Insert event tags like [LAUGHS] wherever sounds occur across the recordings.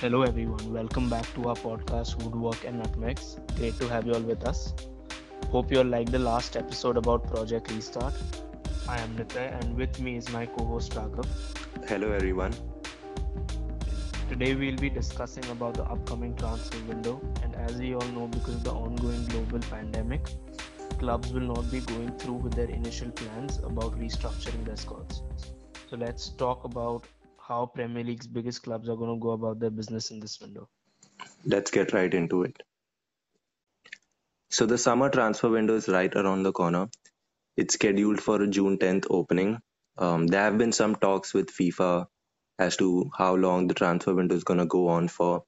Hello, everyone. Welcome back to our podcast, Woodwork and Nutmegs. Great to have you all with us. Hope you all liked the last episode about Project Restart. I am Nitya, and with me is my co host Raghav. Hello, everyone. Today, we'll be discussing about the upcoming transfer window. And as we all know, because of the ongoing global pandemic, clubs will not be going through with their initial plans about restructuring their squads. So, let's talk about how Premier League's biggest clubs are going to go about their business in this window. Let's get right into it. So, the summer transfer window is right around the corner. It's scheduled for a June 10th opening. Um, there have been some talks with FIFA as to how long the transfer window is going to go on for.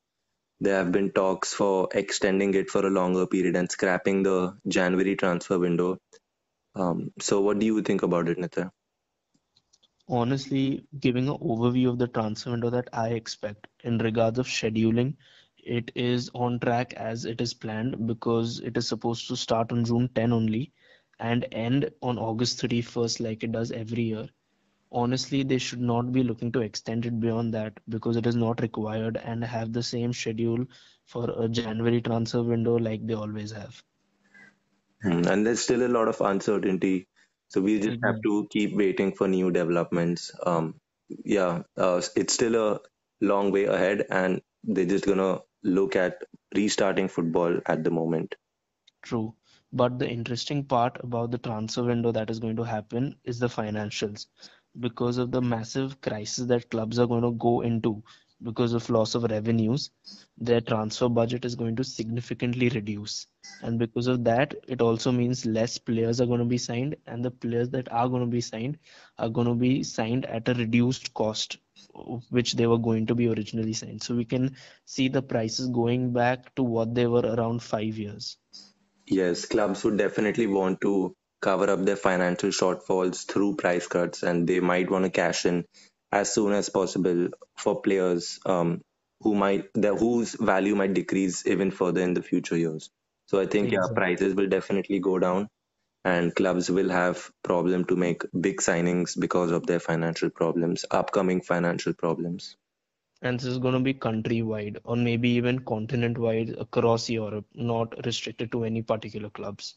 There have been talks for extending it for a longer period and scrapping the January transfer window. Um, so, what do you think about it, Nitya? Honestly giving an overview of the transfer window that I expect in regards of scheduling. It is on track as it is planned because it is supposed to start on June 10 only and end on August 31st like it does every year. Honestly, they should not be looking to extend it beyond that because it is not required and have the same schedule for a January transfer window like they always have. Hmm, and there's still a lot of uncertainty so we just have Mhm. to keep waiting for new developments. Um, yeah, uh, it's still a long way ahead, and they're just gonna look at restarting football at the moment. True. But the interesting part about the transfer window that is going to happen is the financials. Because of the massive crisis that clubs are going to go into because of loss of revenues, their transfer budget is going to significantly reduce. And because of that, it also means less players are going to be signed, and the players that are going to be signed are going to be signed at a reduced cost, which they were going to be originally signed. So we can see the prices going back to what they were around five years. Yes, clubs would definitely want to cover up their financial shortfalls through price cuts, and they might want to cash in as soon as possible for players um, who might the, whose value might decrease even further in the future years. So I think yeah, prices will definitely go down and clubs will have problem to make big signings because of their financial problems, upcoming financial problems. And this is going to be countrywide or maybe even continent-wide across Europe, not restricted to any particular clubs.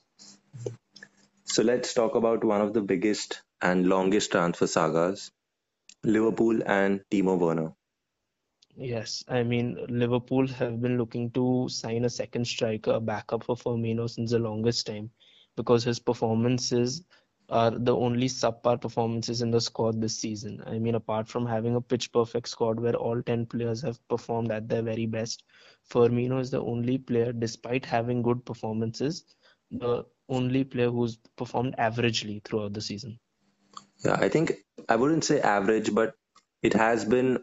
So let's talk about one of the biggest and longest transfer sagas, Liverpool and Timo Werner. Yes, I mean, Liverpool have been looking to sign a second striker, a backup for Firmino since the longest time because his performances are the only subpar performances in the squad this season. I mean, apart from having a pitch perfect squad where all 10 players have performed at their very best, Firmino is the only player, despite having good performances, the only player who's performed averagely throughout the season. Yeah, I think I wouldn't say average, but it has been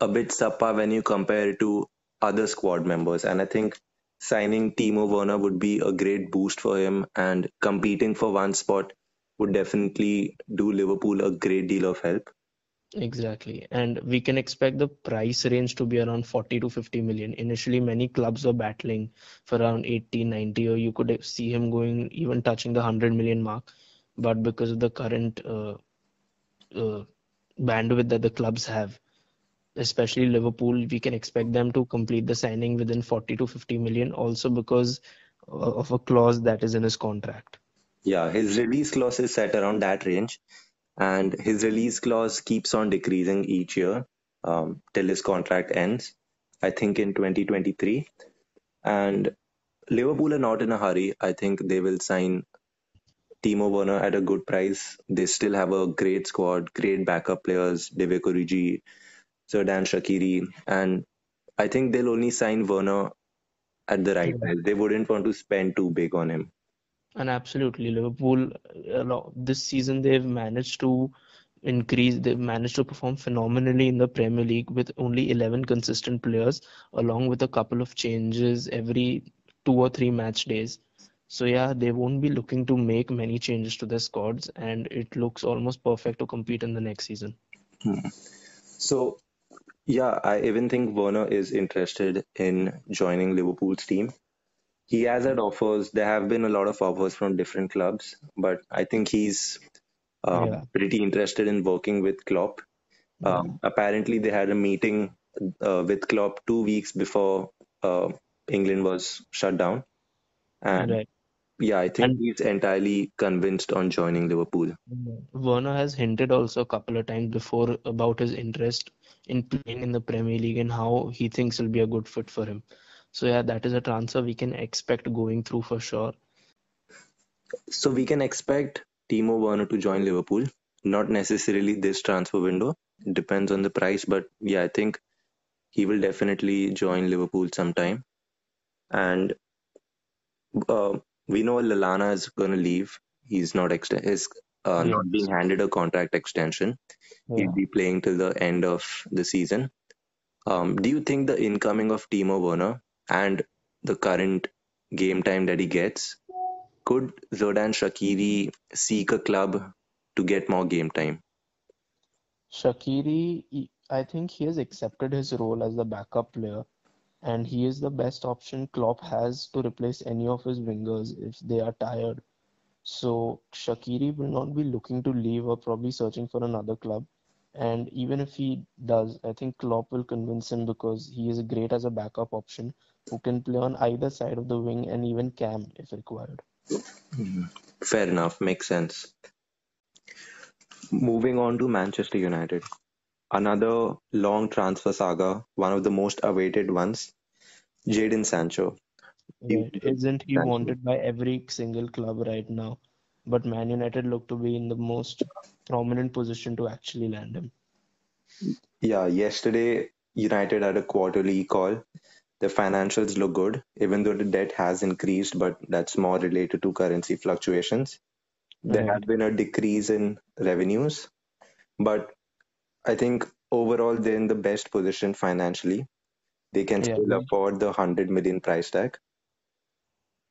a bit subpar when you compare it to other squad members. And I think signing Timo Werner would be a great boost for him, and competing for one spot would definitely do Liverpool a great deal of help. Exactly. And we can expect the price range to be around 40 to 50 million. Initially, many clubs were battling for around 80, 90, or you could see him going even touching the 100 million mark. But because of the current uh, uh, bandwidth that the clubs have, especially Liverpool, we can expect them to complete the signing within 40 to 50 million, also because of a clause that is in his contract. Yeah, his release clause is set around that range, and his release clause keeps on decreasing each year um, till his contract ends. I think in 2023. And Liverpool are not in a hurry. I think they will sign Timo Werner at a good price. They still have a great squad, great backup players, Divock Origi, Xherdan Shaqiri, and I think they'll only sign Werner at the right price. They wouldn't want to spend too big on him. And absolutely, Liverpool, this season they've managed to increase, they've managed to perform phenomenally in the Premier League with only 11 consistent players, along with a couple of changes every two or three match days. So, yeah, they won't be looking to make many changes to their squads, and it looks almost perfect to compete in the next season. Hmm. So yeah, I even think Werner is interested in joining Liverpool's team. He has had offers. There have been a lot of offers from different clubs, but I think he's um, Yeah, pretty interested in working with Klopp. yeah. Um, apparently, they had a meeting uh, with Klopp two weeks before uh, England was shut down, and Right. Yeah, I think And he's entirely convinced on joining Liverpool. Werner has hinted also a couple of times before about his interest in playing in the Premier League and how he thinks will be a good fit for him. So yeah, that is a transfer we can expect going through for sure. So we can expect Timo Werner to join Liverpool. Not necessarily this transfer window. It depends on the price, but yeah, I think he will definitely join Liverpool sometime. And uh, we know Lallana is going to leave. He's not ext- is uh, not being handed a contract extension. Yeah. He'll be playing till the end of the season. Um, do you think the incoming of Timo Werner and the current game time that he gets could Xherdan Shaqiri seek a club to get more game time? Shaqiri, I think he has accepted his role as the backup player, and he is the best option Klopp has to replace any of his wingers if they are tired. So Shaqiri will not be looking to leave or probably searching for another club. And even if he does, I think Klopp will convince him because he is great as a backup option who can play on either side of the wing and even cam if required. Mm-hmm. Fair enough, makes sense. Moving on to Manchester United. Another long transfer saga, one of the most awaited ones. Jadon Sancho. Right? Isn't he Sancho. wanted by every single club right now? But Man United look to be in the most prominent position to actually land him. Yeah, yesterday United had a quarterly call. The financials look good, even though the debt has increased, but that's more related to currency fluctuations. There Right. has been a decrease in revenues, but I think overall they're in the best position financially. They can Yeah. still afford the 100 million price tag.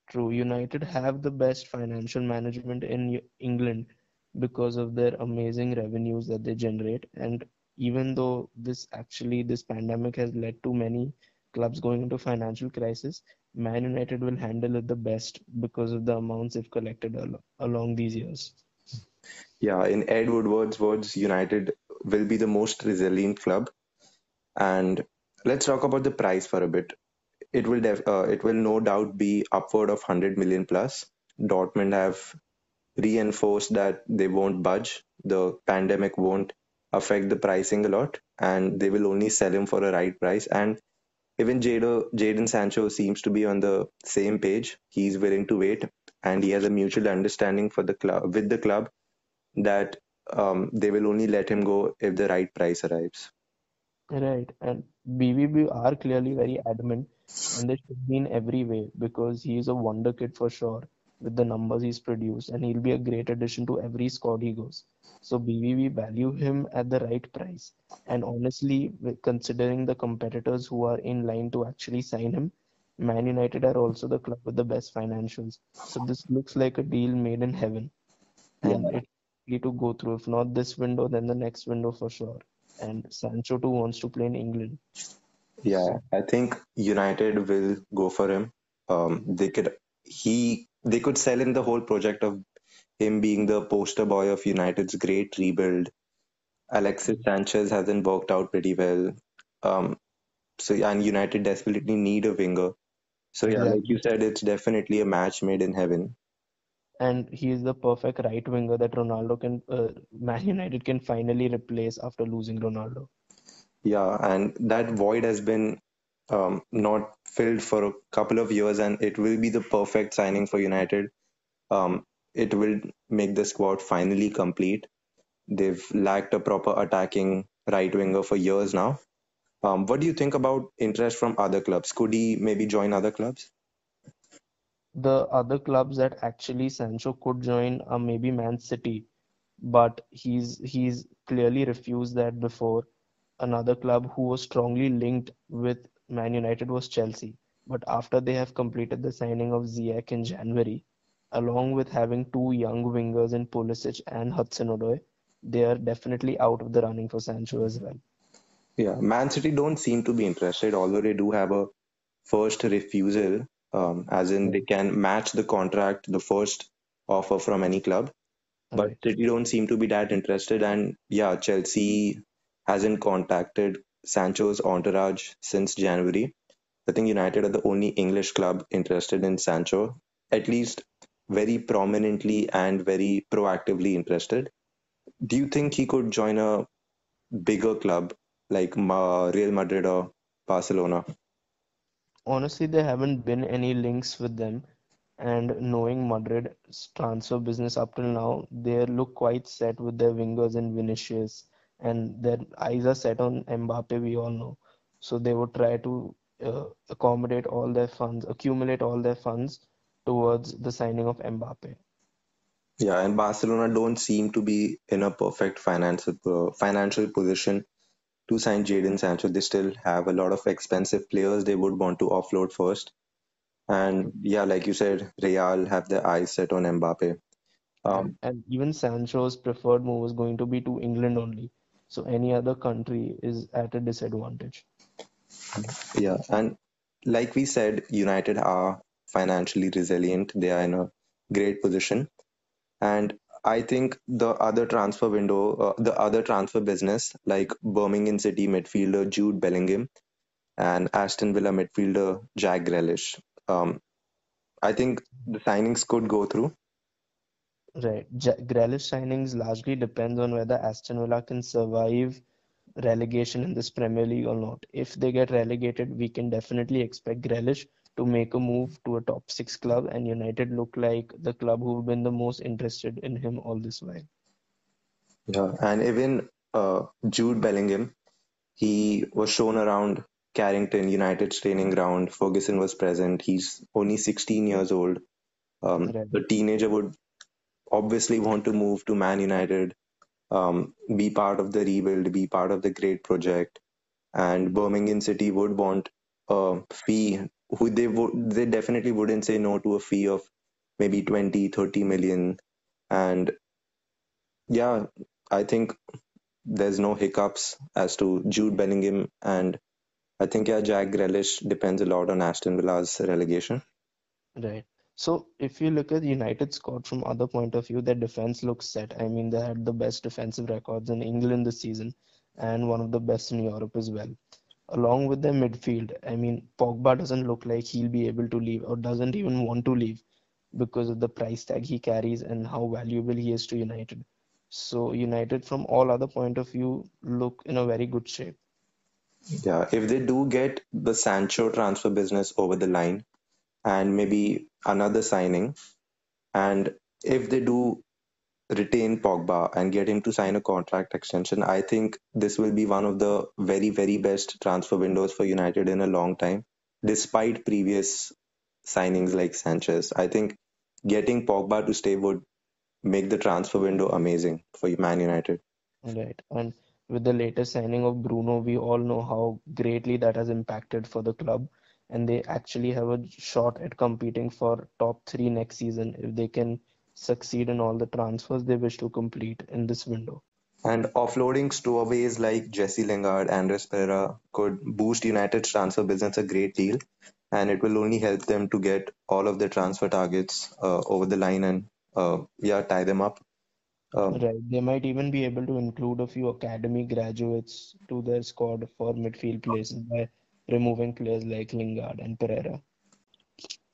True, United have the best financial management in England because of their amazing revenues that they generate. And even though this actually this pandemic has led to many clubs going into financial crisis, Man United will handle it the best because of the amounts they've collected al along these years. Yeah, in Ed Woodward's words, United will be the most resilient club. And let's talk about the price for a bit. It will def- uh, it will no doubt be upward of 100 million plus. Dortmund have reinforced that they won't budge. The pandemic won't affect the pricing a lot, and they will only sell him for a right price. And even Jado, Jadon Sancho seems to be on the same page. He's willing to wait, and he has a mutual understanding for the club with the club that um, they will only let him go if the right price arrives. Right, and BVB are clearly very adamant, and they should be in every way because he is a wonder kid for sure with the numbers he's produced, and he'll be a great addition to every squad he goes. So BVB value him at the right price, and honestly, considering the competitors who are in line to actually sign him, Man United are also the club with the best financials. So this looks like a deal made in heaven, and Yeah. it's likely to go through. If not this window, then the next window for sure and Sancho too wants to play in England. Yeah, I think United will go for him. Um, they could he they could sell him the whole project of him being the poster boy of United's great rebuild. Alexis Sanchez hasn't worked out pretty well. Um, so and United desperately need a winger. So yeah, like you said, it's definitely a match made in heaven. And he is the perfect right winger that Ronaldo can, uh, Man United can finally replace after losing Ronaldo. Yeah, and that void has been um, not filled for a couple of years, and it will be the perfect signing for United. Um, it will make the squad finally complete. They've lacked a proper attacking right winger for years now. Um, what do you think about interest from other clubs? Could he maybe join other clubs? The other clubs that actually Sancho could join are maybe Man City, but he's he's clearly refused that before. Another club who was strongly linked with Man United was Chelsea, but after they have completed the signing of Ziyech in January, along with having two young wingers in Pulisic and Hudson-Odoi, they are definitely out of the running for Sancho as well. Yeah, Man City don't seem to be interested, although they do have a first refusal, um, as in they can match the contract, the first offer from any club. But Right. City don't seem to be that interested, and yeah, Chelsea hasn't contacted Sancho's entourage since January. I think United are the only English club interested in Sancho, at least very prominently and very proactively interested. Do you think he could join a bigger club like Real Madrid or Barcelona? Honestly, there haven't been any links with them. And knowing Madrid's transfer business up till now, they look quite set with their wingers and Vinicius, and their eyes are set on Mbappe, we all know. So they would try to uh, accommodate all their funds, accumulate all their funds towards the signing of Mbappe. Yeah, and Barcelona don't seem to be in a perfect financial uh, financial position to sign Jadon Sancho. They still have a lot of expensive players they would want to offload first. And yeah, like you said, Real have their eyes set on Mbappe. Um, and even Sancho's preferred move is going to be to England only. So any other country is at a disadvantage. Yeah, and like we said, United are financially resilient. They are in a great position. And I think the other transfer window, uh, the other transfer business, like Birmingham City midfielder Jude Bellingham and Aston Villa midfielder Jack Grealish, um, I think the signings could go through. Right. J- Grealish signings largely depends on whether Aston Villa can survive relegation in this Premier League or not. If they get relegated, we can definitely expect Grealish to make a move to a top six club, and United look like the club who've been the most interested in him all this while. Yeah, and even uh, Jude Bellingham, he was shown around Carrington United's training ground. Ferguson was present. He's only 16 years old. Um, right. The teenager would obviously want to move to Man United, um, be part of the rebuild, be part of the great project. And Birmingham City would want a fee. Who they would they definitely wouldn't say no to a fee of maybe 20, 30 million. And yeah, I think there's no hiccups as to Jude Bellingham and I think yeah, Jack Grealish depends a lot on Aston Villa's relegation. Right. So if you look at United squad from other point of view, their defense looks set. I mean, they had the best defensive records in England this season, and one of the best in Europe as well. Along with their midfield, I mean, Pogba doesn't look like he'll be able to leave or doesn't even want to leave because of the price tag he carries and how valuable he is to United. So United, from all other point of view, look in a very good shape. Yeah, if they do get the Sancho transfer business over the line and maybe another signing, and if they do retain Pogba and get him to sign a contract extension, I think this will be one of the very, very best transfer windows for United in a long time, despite previous signings like Sanchez. I think getting Pogba to stay would make the transfer window amazing for Man United. Right. And with the latest signing of Bruno, we all know how greatly that has impacted for the club. And they actually have a shot at competing for top three next season if they can succeed in all the transfers they wish to complete in this window. And offloading stowaways like Jesse Lingard, Andreas Pereira could boost United's transfer business a great deal. And it will only help them to get all of their transfer targets uh, over the line and uh, yeah, tie them up. Um, right. They might even be able to include a few academy graduates to their squad for midfield places by removing players like Lingard and Pereira.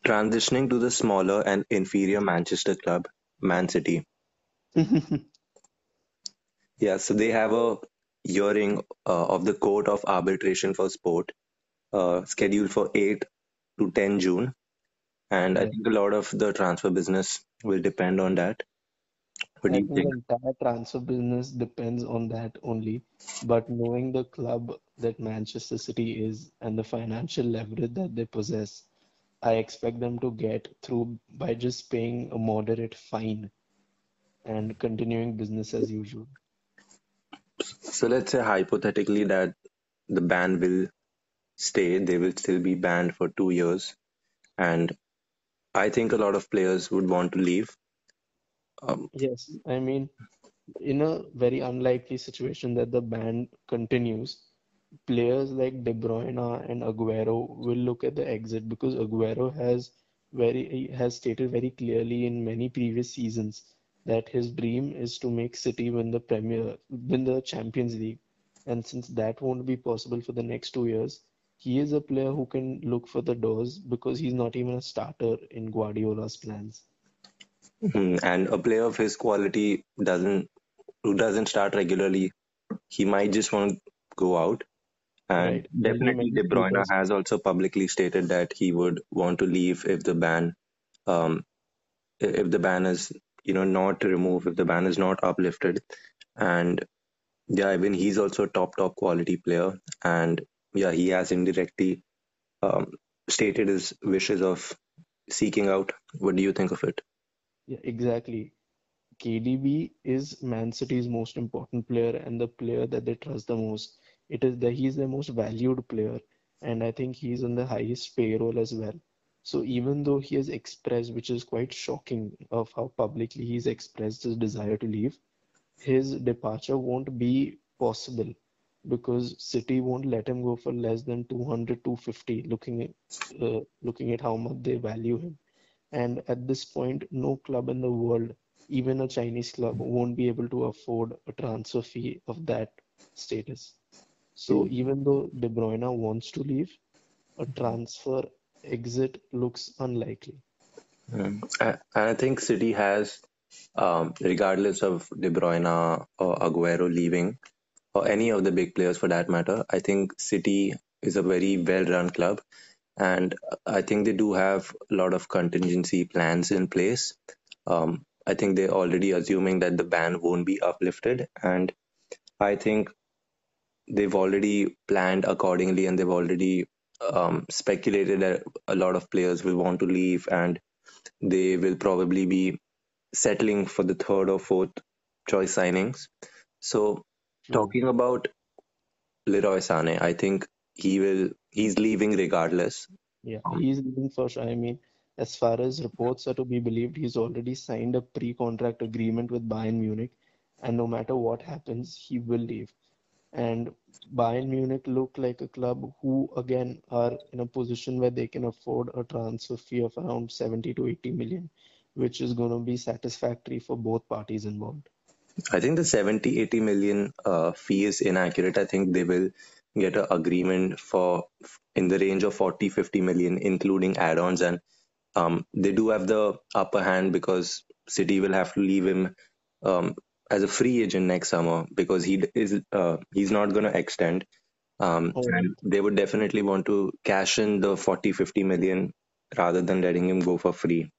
Transitioning to the smaller and inferior Manchester club, Man City. [LAUGHS] yeah, so they have a hearing uh, of the Court of Arbitration for Sport uh, scheduled for 8 to 10 June. And. I think a lot of the transfer business will depend on that. What do you think? The entire transfer business depends on that only. But knowing the club that Manchester City is and the financial leverage that they possess, I expect them to get through by just paying a moderate fine and continuing business as usual. So let's say hypothetically that the ban will stay, they will still be banned for two years. And I think a lot of players would want to leave um, yes, I mean, in a very unlikely situation that the ban continues, players like De Bruyne and Aguero will look at the exit because Aguero has very has stated very clearly in many previous seasons that his dream is to make City win the Premier win the Champions League. And since that won't be possible for the next two years, he is a player who can look for the doors because he's not even a starter in Guardiola's plans. Hmm, And a player of his quality doesn't who doesn't start regularly, he might just want to go out. And Right. Definitely De Bruyne has also publicly stated that he would want to leave if the ban um if the ban is you know not removed, if the ban is not uplifted. And yeah, I mean he's also a top top quality player. And yeah, he has indirectly um stated his wishes of seeking out. What do you think of it? Yeah, exactly. KDB is Man City's most important player and the player that they trust the most. It is the he's the most valued player, and I think he's on the highest payroll as well. So even though he has expressed, which is quite shocking, of how publicly he's expressed his desire to leave, his departure won't be possible because City won't let him go for less than 200, 250, looking at uh, looking at how much they value him. And at this point, no club in the world, even a Chinese club, won't be able to afford a transfer fee of that status. So even though De Bruyne wants to leave, a transfer exit looks unlikely. Mm. And I think City has, um, regardless of De Bruyne or Aguero leaving, or any of the big players for that matter, I think City is a very well-run club, and I think they do have a lot of contingency plans in place. Um, I think they're already assuming that the ban won't be uplifted, and I think they've already planned accordingly, and they've already um, speculated that a lot of players will want to leave, and they will probably be settling for the third or fourth choice signings. So talking about Leroy Sane, I think he will he's leaving regardless. Yeah, he's leaving for sure. I mean, as far as reports are to be believed, he's already signed a pre-contract agreement with Bayern Munich, and no matter what happens, he will leave. And Bayern Munich look like a club who, again, are in a position where they can afford a transfer fee of around 70 to 80 million, which is going to be satisfactory for both parties involved. I think the 70 80 million uh, fee is inaccurate. I think they will get an agreement for in the range of 40 50 million, including add-ons, and um, they do have the upper hand because City will have to leave him um, as a free agent next summer because he is uh, he's not going to extend. Um, and they would definitely want to cash in the 40 50 million rather than letting him go for free.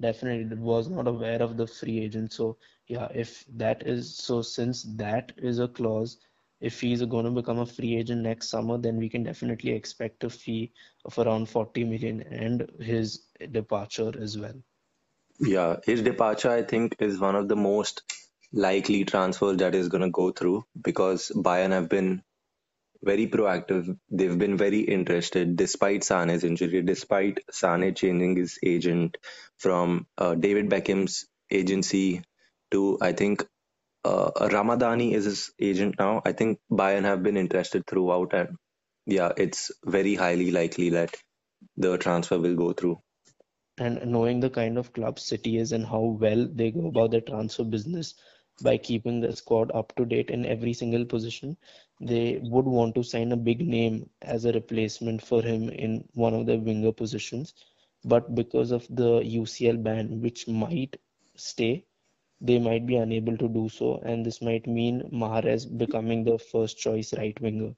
Definitely was not aware of the free agent. So yeah, if that is so, since that is a clause, if he's going to become a free agent next summer, then we can definitely expect a fee of around 40 million and his departure as well. Yeah, his departure, I think, is one of the most likely transfers that is going to go through because Bayern have been very proactive. They've been very interested despite Sane's injury, despite Sane changing his agent from uh, David Beckham's agency to, I think, uh, Ramadani is his agent now. I think Bayern have been interested throughout, and yeah, it's very highly likely that the transfer will go through. And knowing the kind of club City is and how well they go about their transfer business by keeping the squad up to date in every single position, they would want to sign a big name as a replacement for him in one of their winger positions. But because of the UCL ban, which might stay, they might be unable to do so, and this might mean Mahrez becoming the first choice right winger.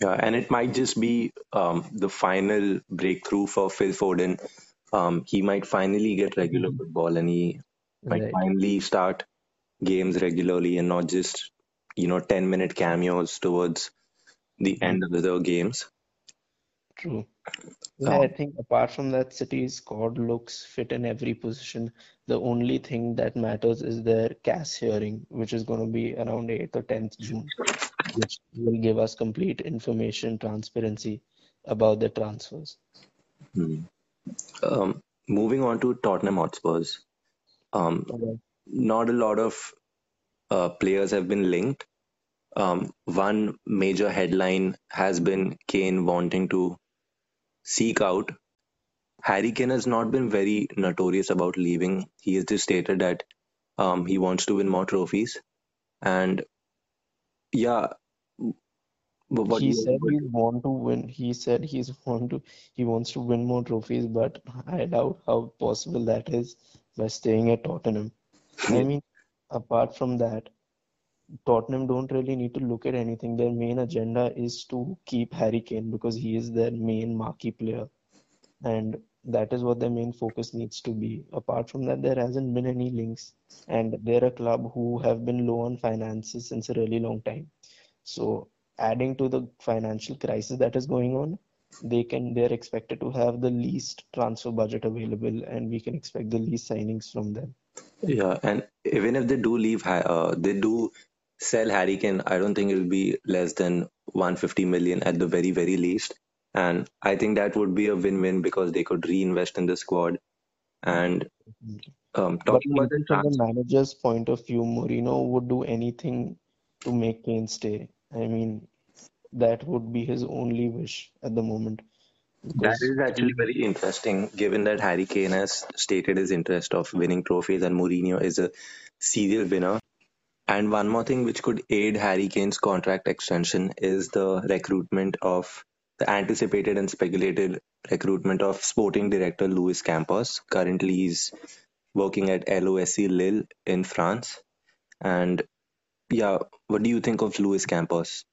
Yeah, and it might just be um, the final breakthrough for Phil Foden. Um, he might finally get regular football and he might Right. finally start games regularly and not just, you know, 10 minute cameos towards the end of the games. True. Yeah, Um, I think apart from that, City's squad looks fit in every position. The only thing that matters is their CAS hearing, which is going to be around 8th or 10th June, which will give us complete information, transparency about the transfers. hmm. um, moving on to Tottenham Hotspurs. Um, Okay. Not a lot of uh, players have been linked. Um, one major headline has been Kane wanting to seek out. Harry Kane has not been very notorious about leaving. He has just stated that um, he wants to win more trophies. And yeah, But He said he want to win. He said he's [LAUGHS] want to he wants to win more trophies, but I doubt how possible that is by staying at Tottenham. [LAUGHS] I mean, apart from that, Tottenham don't really need to look at anything. Their main agenda is to keep Harry Kane because he is their main marquee player, and that is what their main focus needs to be. Apart from that, there hasn't been any links, and they're a club who have been low on finances since a really long time. So adding to the financial crisis that is going on, they can they're expected to have the least transfer budget available, and we can expect the least signings from them. Yeah, and even if they do leave, Ha- uh, they do sell Harry Kane. I don't think it'll be less than 150 million at the very very least. And I think that would be a win-win because they could reinvest in the squad. And um, But talking about the from the trans, manager's point of view, Mourinho would do anything to make Kane stay. I mean, that would be his only wish at the moment that is actually very interesting, given that Harry Kane has stated his interest of winning trophies, and Mourinho is a serial winner. And one more thing which could aid Harry Kane's contract extension is the recruitment of the anticipated and speculated recruitment of sporting director Luis Campos. Currently, he's working at LOSC Lille in France. And yeah, what do you think of Luis Campos?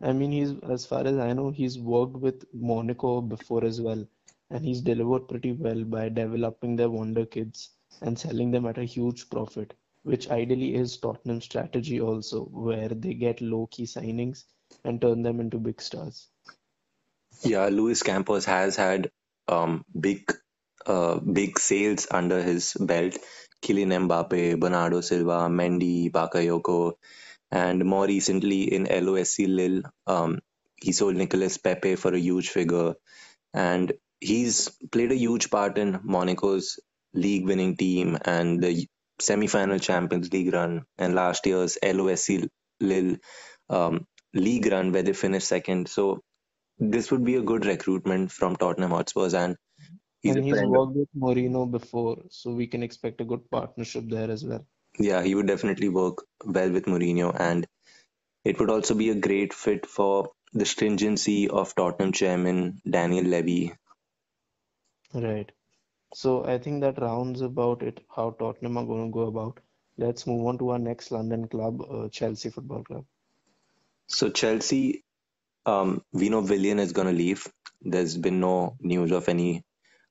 I mean, he's as far as I know, he's worked with Monaco before as well, and he's delivered pretty well by developing their wonder kids and selling them at a huge profit, which ideally is Tottenham's strategy also, where they get low-key signings and turn them into big stars. Yeah, Luis Campos has had um, big, uh, big sales under his belt. Kylian Mbappe, Bernardo Silva, Mendy, Bakayoko, and more recently in LOSC Lille, um, he sold Nicolas Pepe for a huge figure, and he's played a huge part in Monaco's league-winning team and the semi-final Champions League run, and last year's LOSC Lille um, league run where they finished second. So this would be a good recruitment from Tottenham Hotspurs, and he's And he's worked with Mourinho before, so we can expect a good partnership there as well. Yeah, he would definitely work well with Mourinho, and it would also be a great fit for the stringency of Tottenham chairman Daniel Levy. Right. So I think that rounds about it, how Tottenham are going to go about. Let's move on to our next London club, uh, Chelsea Football Club. So Chelsea, um, we know Willian is going to leave. There's been no news of any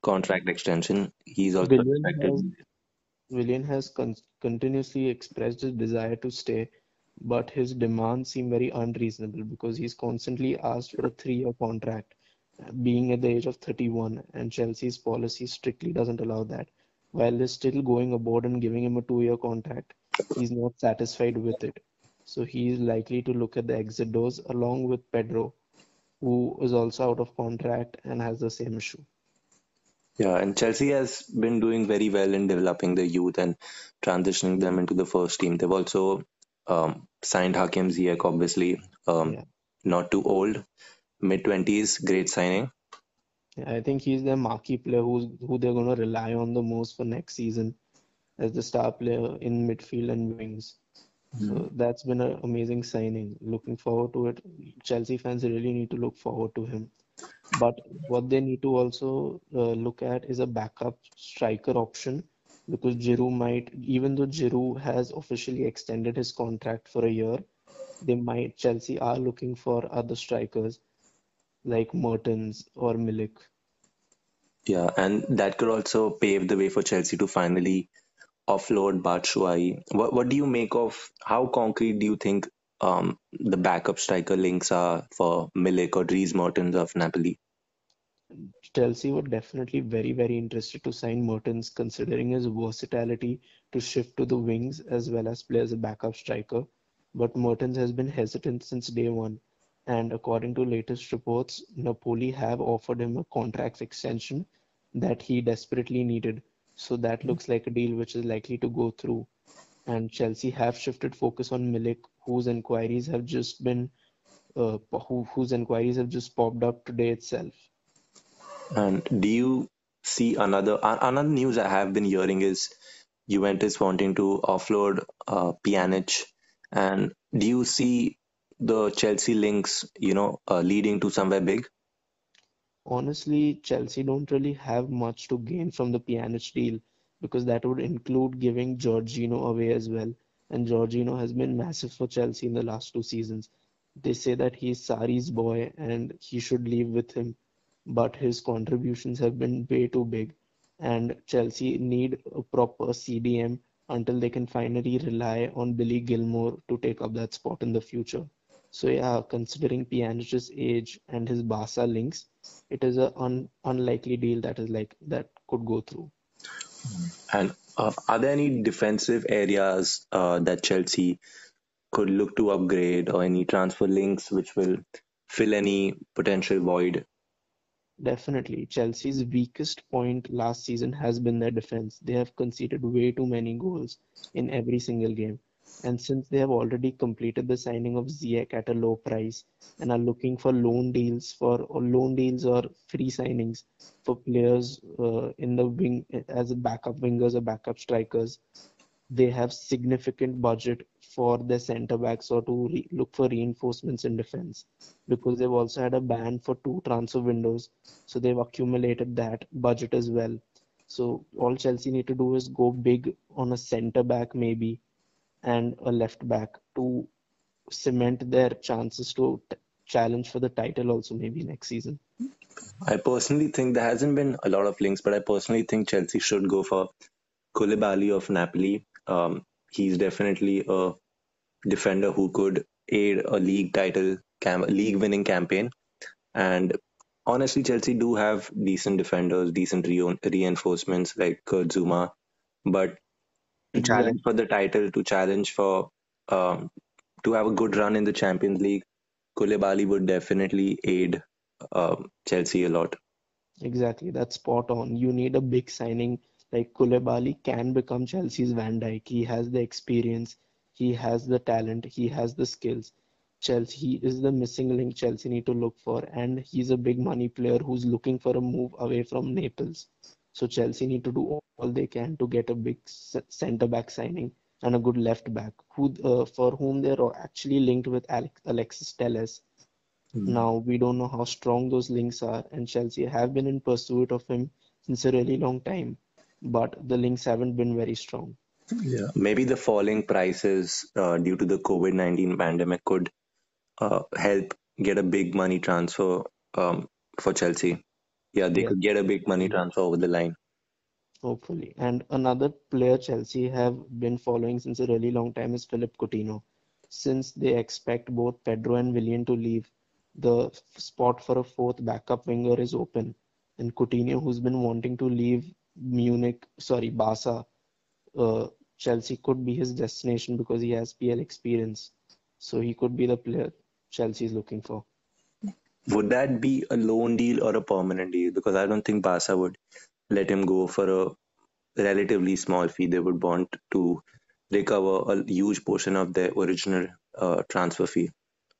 contract extension. He's also expected. has Willian has con continuously expressed his desire to stay, but his demands seem very unreasonable because he's constantly asked for a three-year contract, uh, being at the age of 31, and Chelsea's policy strictly doesn't allow that. While they're still going aboard and giving him a two-year contract, he's not satisfied with it. So he is likely to look at the exit doors along with Pedro, who is also out of contract and has the same issue. Yeah, and Chelsea has been doing very well in developing the youth and transitioning them into the first team. They've also um, signed Hakim Ziyech, obviously, um, Yeah. not too old, mid twenties, great signing. Yeah, I think he's their marquee player who's who they're going to rely on the most for next season as the star player in midfield and wings. So that's been an amazing signing. Looking forward to it. Chelsea fans really need to look forward to him. But what they need to also uh, look at is a backup striker option because Giroud might, even though Giroud has officially extended his contract for a year, they might, Chelsea are looking for other strikers like Mertens or Milik. Yeah, and that could also pave the way for Chelsea to finally offload Batshuayi. What what do you make of how concrete do you think um, the backup striker links are for Milik or Dries Mertens of Napoli? Chelsea were definitely very, very interested to sign Mertens, considering his versatility to shift to the wings as well as play as a backup striker. But Mertens has been hesitant since day one, and according to latest reports, Napoli have offered him a contract extension that he desperately needed. So that looks like a deal which is likely to go through. And Chelsea have shifted focus on Milik, whose inquiries have just been uh, who, whose inquiries have just popped up today itself. And do you see another another news I have been hearing is Juventus wanting to offload uh, Pjanic, and do you see the Chelsea links, you know, uh, leading to somewhere big? Honestly, Chelsea don't really have much to gain from the Pjanic deal because that would include giving Jorginho away as well. And Jorginho has been massive for Chelsea in the last two seasons. They say that he's Sarri's boy and he should leave with him, but his contributions have been way too big. And Chelsea need a proper CDM until they can finally rely on Billy Gilmour to take up that spot in the future. So yeah, considering Pjanic's age and his Barca links, it is a un unlikely deal that is like that could go through. And uh, are there any defensive areas uh, that Chelsea could look to upgrade or any transfer links which will fill any potential void? Definitely. Chelsea's weakest point last season has been their defense. They have conceded way too many goals in every single game. And since they have already completed the signing of Ziyech at a low price and are looking for loan deals for or loan deals or free signings for players uh, in the wing as backup wingers or backup strikers, they have significant budget for their centre backs or to re- look for reinforcements in defense because they've also had a ban for two transfer windows, so they've accumulated that budget as well. So all Chelsea need to do is go big on a centre back maybe and a left back to cement their chances to t- challenge for the title also maybe next season. I personally think there hasn't been a lot of links, but I personally think Chelsea should go for Koulibaly of Napoli. Um, he's definitely a defender who could aid a league title, cam- league winning campaign. And honestly, Chelsea do have decent defenders, decent re- reinforcements like Kurt Zouma, but to challenge for the title, to challenge for um, to have a good run in the Champions League, Koulibaly would definitely aid um, Chelsea a lot. Exactly, that's spot on. You need a big signing like Koulibaly can become Chelsea's Van Dijk. He has the experience, he has the talent, he has the skills. Chelsea is the missing link Chelsea need to look for, and he's a big money player who's looking for a move away from Naples. So Chelsea need to do all they can to get a big centre back signing and a good left back, who uh, for whom they're actually linked with Alex, Alexis Telles. Mm. Now we don't know how strong those links are, and Chelsea have been in pursuit of him since a really long time, but the links haven't been very strong. Yeah, maybe the falling prices uh, due to the COVID nineteen pandemic could uh, help get a big money transfer um, for Chelsea. Yeah, they yeah. could get a big money transfer over the line. Hopefully. And another player Chelsea have been following since a really long time is Philippe Coutinho. Since they expect both Pedro and Willian to leave, the spot for a fourth backup winger is open. And Coutinho, who's been wanting to leave Munich, sorry, Barca, uh, Chelsea could be his destination because he has PL experience. So he could be the player Chelsea is looking for. Would that be a loan deal or a permanent deal? Because I don't think Barca would let him go for a relatively small fee. They would want to recover a huge portion of their original uh, transfer fee.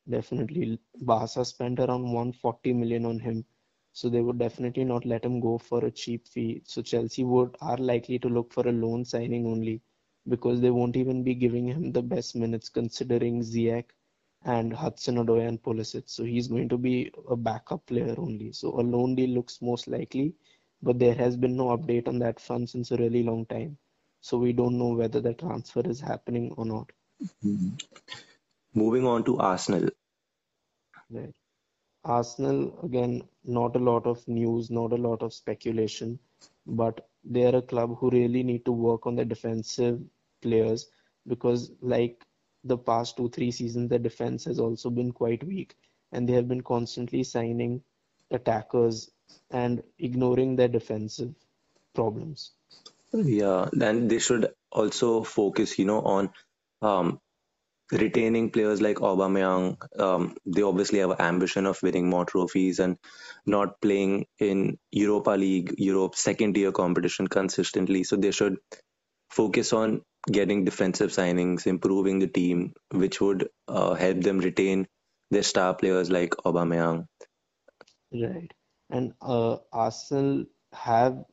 Definitely, Barca spent around 140 million on him, so they would definitely not let him go for a cheap fee. So Chelsea would are likely to look for a loan signing only, because they won't even be giving him the best minutes considering Ziyech and Hudson-Odoi and Pulisic. So he's going to be a backup player only. So a loan deal looks most likely but there has been no update on that front since a really long time. So we don't know whether the transfer is happening or not. Mm-hmm. Moving on to Arsenal. Right. Arsenal, again, not a lot of news, not a lot of speculation, but they are a club who really need to work on the defensive players because, like the past two, three seasons, their defense has also been quite weak and they have been constantly signing attackers and ignoring their defensive problems. Yeah, and they should also focus, you know, on um, retaining players like Aubameyang. Um, they obviously have an ambition of winning more trophies and not playing in Europa League, Europe's second tier competition consistently. So they should focus on getting defensive signings, improving the team, which would uh, help them retain their star players like Aubameyang. Right and uh, Arsenal have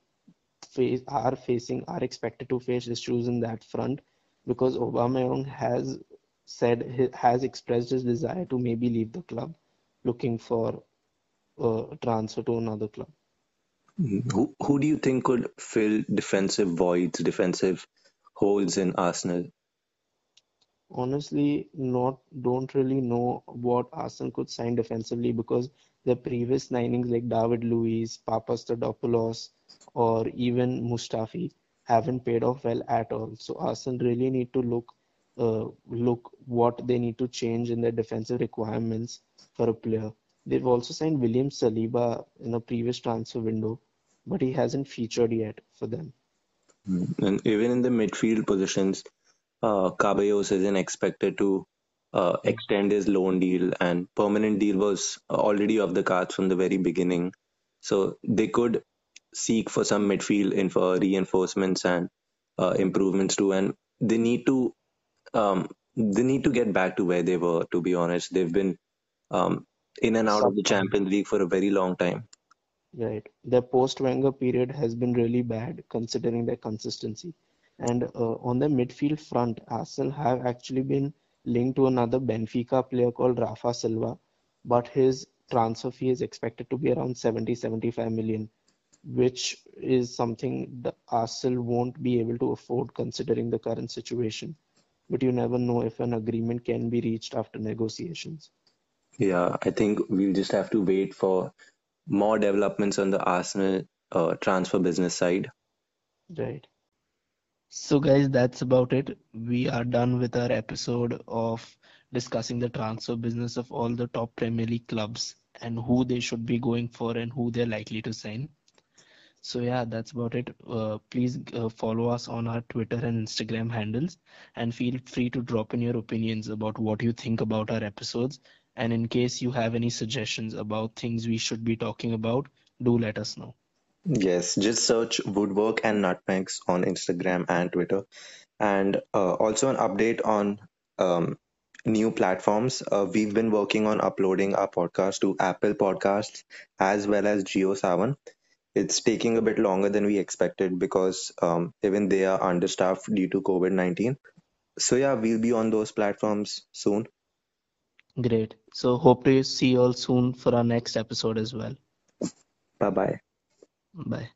face are facing are expected to face issues in that front because Aubameyang has said has expressed his desire to maybe leave the club, looking for a transfer to another club. Mm, Who who do you think could fill defensive voids, defensive holes in Arsenal? Honestly, not don't really know what Arsenal could sign defensively because their previous signings like David Luiz, Papastathopoulos, or even Mustafi haven't paid off well at all. So Arsenal really need to look uh, look what they need to change in their defensive requirements for a player. They've also signed William Saliba in a previous transfer window, but he hasn't featured yet for them. Mm, And even in the midfield positions, uh, Ceballos isn't expected to uh, extend his loan deal, and permanent deal was already off the cards from the very beginning. So they could seek for some midfield info reinforcements and uh, improvements too, and they need to um, they need to get back to where they were. To be honest, they've been um, in and out of the Champions League for a very long time. Right. Their post-Wenger period has been really bad considering their consistency. And uh, on the midfield front, Arsenal have actually been linked to another Benfica player called Rafa Silva, but his transfer fee is expected to be around 70, 75 million, which is something the Arsenal won't be able to afford considering the current situation. But you never know if an agreement can be reached after negotiations. Yeah, I think we'll just have to wait for more developments on the Arsenal uh, transfer business side. Right. So, guys, that's about it. We are done with our episode of discussing the transfer business of all the top Premier League clubs and who they should be going for and who they're likely to sign. So, yeah, that's about it. Uh, please uh, follow us on our Twitter and Instagram handles and feel free to drop in your opinions about what you think about our episodes. And in case you have any suggestions about things we should be talking about, do let us know. Yes, just search Woodwork and Nutmegs on Instagram and Twitter. And uh, also an update on um, new platforms. Uh, we've been working on uploading our podcast to Apple Podcasts as well as JioSaavn. It's taking a bit longer than we expected because um, even they are understaffed due to COVID-19. So yeah, we'll be on those platforms soon. Great. So, hope to see you all soon for our next episode as well. Bye bye. Bye.